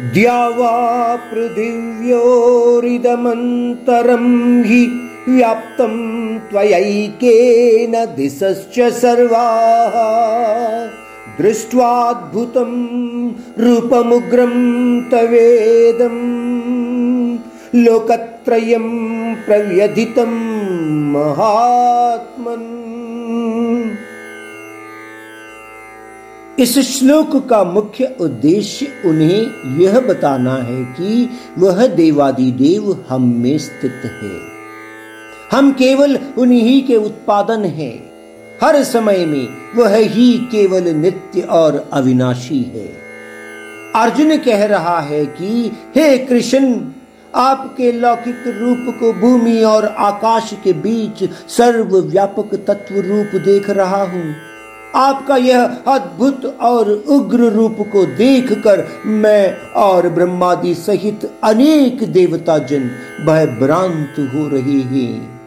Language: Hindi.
द्यावा पृथिव्योरिदमन्तरं हि व्याप्तं त्वयैकेन दिशश्च सर्वाः। दृष्ट्वाद्भुतं रूपमुग्रं तवेदम् लोकत्रयं प्रव्यधितं महात्मन् इस श्लोक का मुख्य उद्देश्य उन्हें यह बताना है कि वह देवादिदेव हम में स्थित है। हम केवल उन्हीं के उत्पादन हैं। हर समय में वह ही केवल नित्य और अविनाशी है। अर्जुन कह रहा है कि, हे कृष्ण, आपके लौकिक रूप को भूमि और आकाश के बीच सर्वव्यापक तत्व रूप देख रहा हूँ। आपका यह अद्भुत और उग्र रूप को देखकर मैं और ब्रह्मादि सहित अनेक देवता जन भयभ्रांत हो रहे हैं।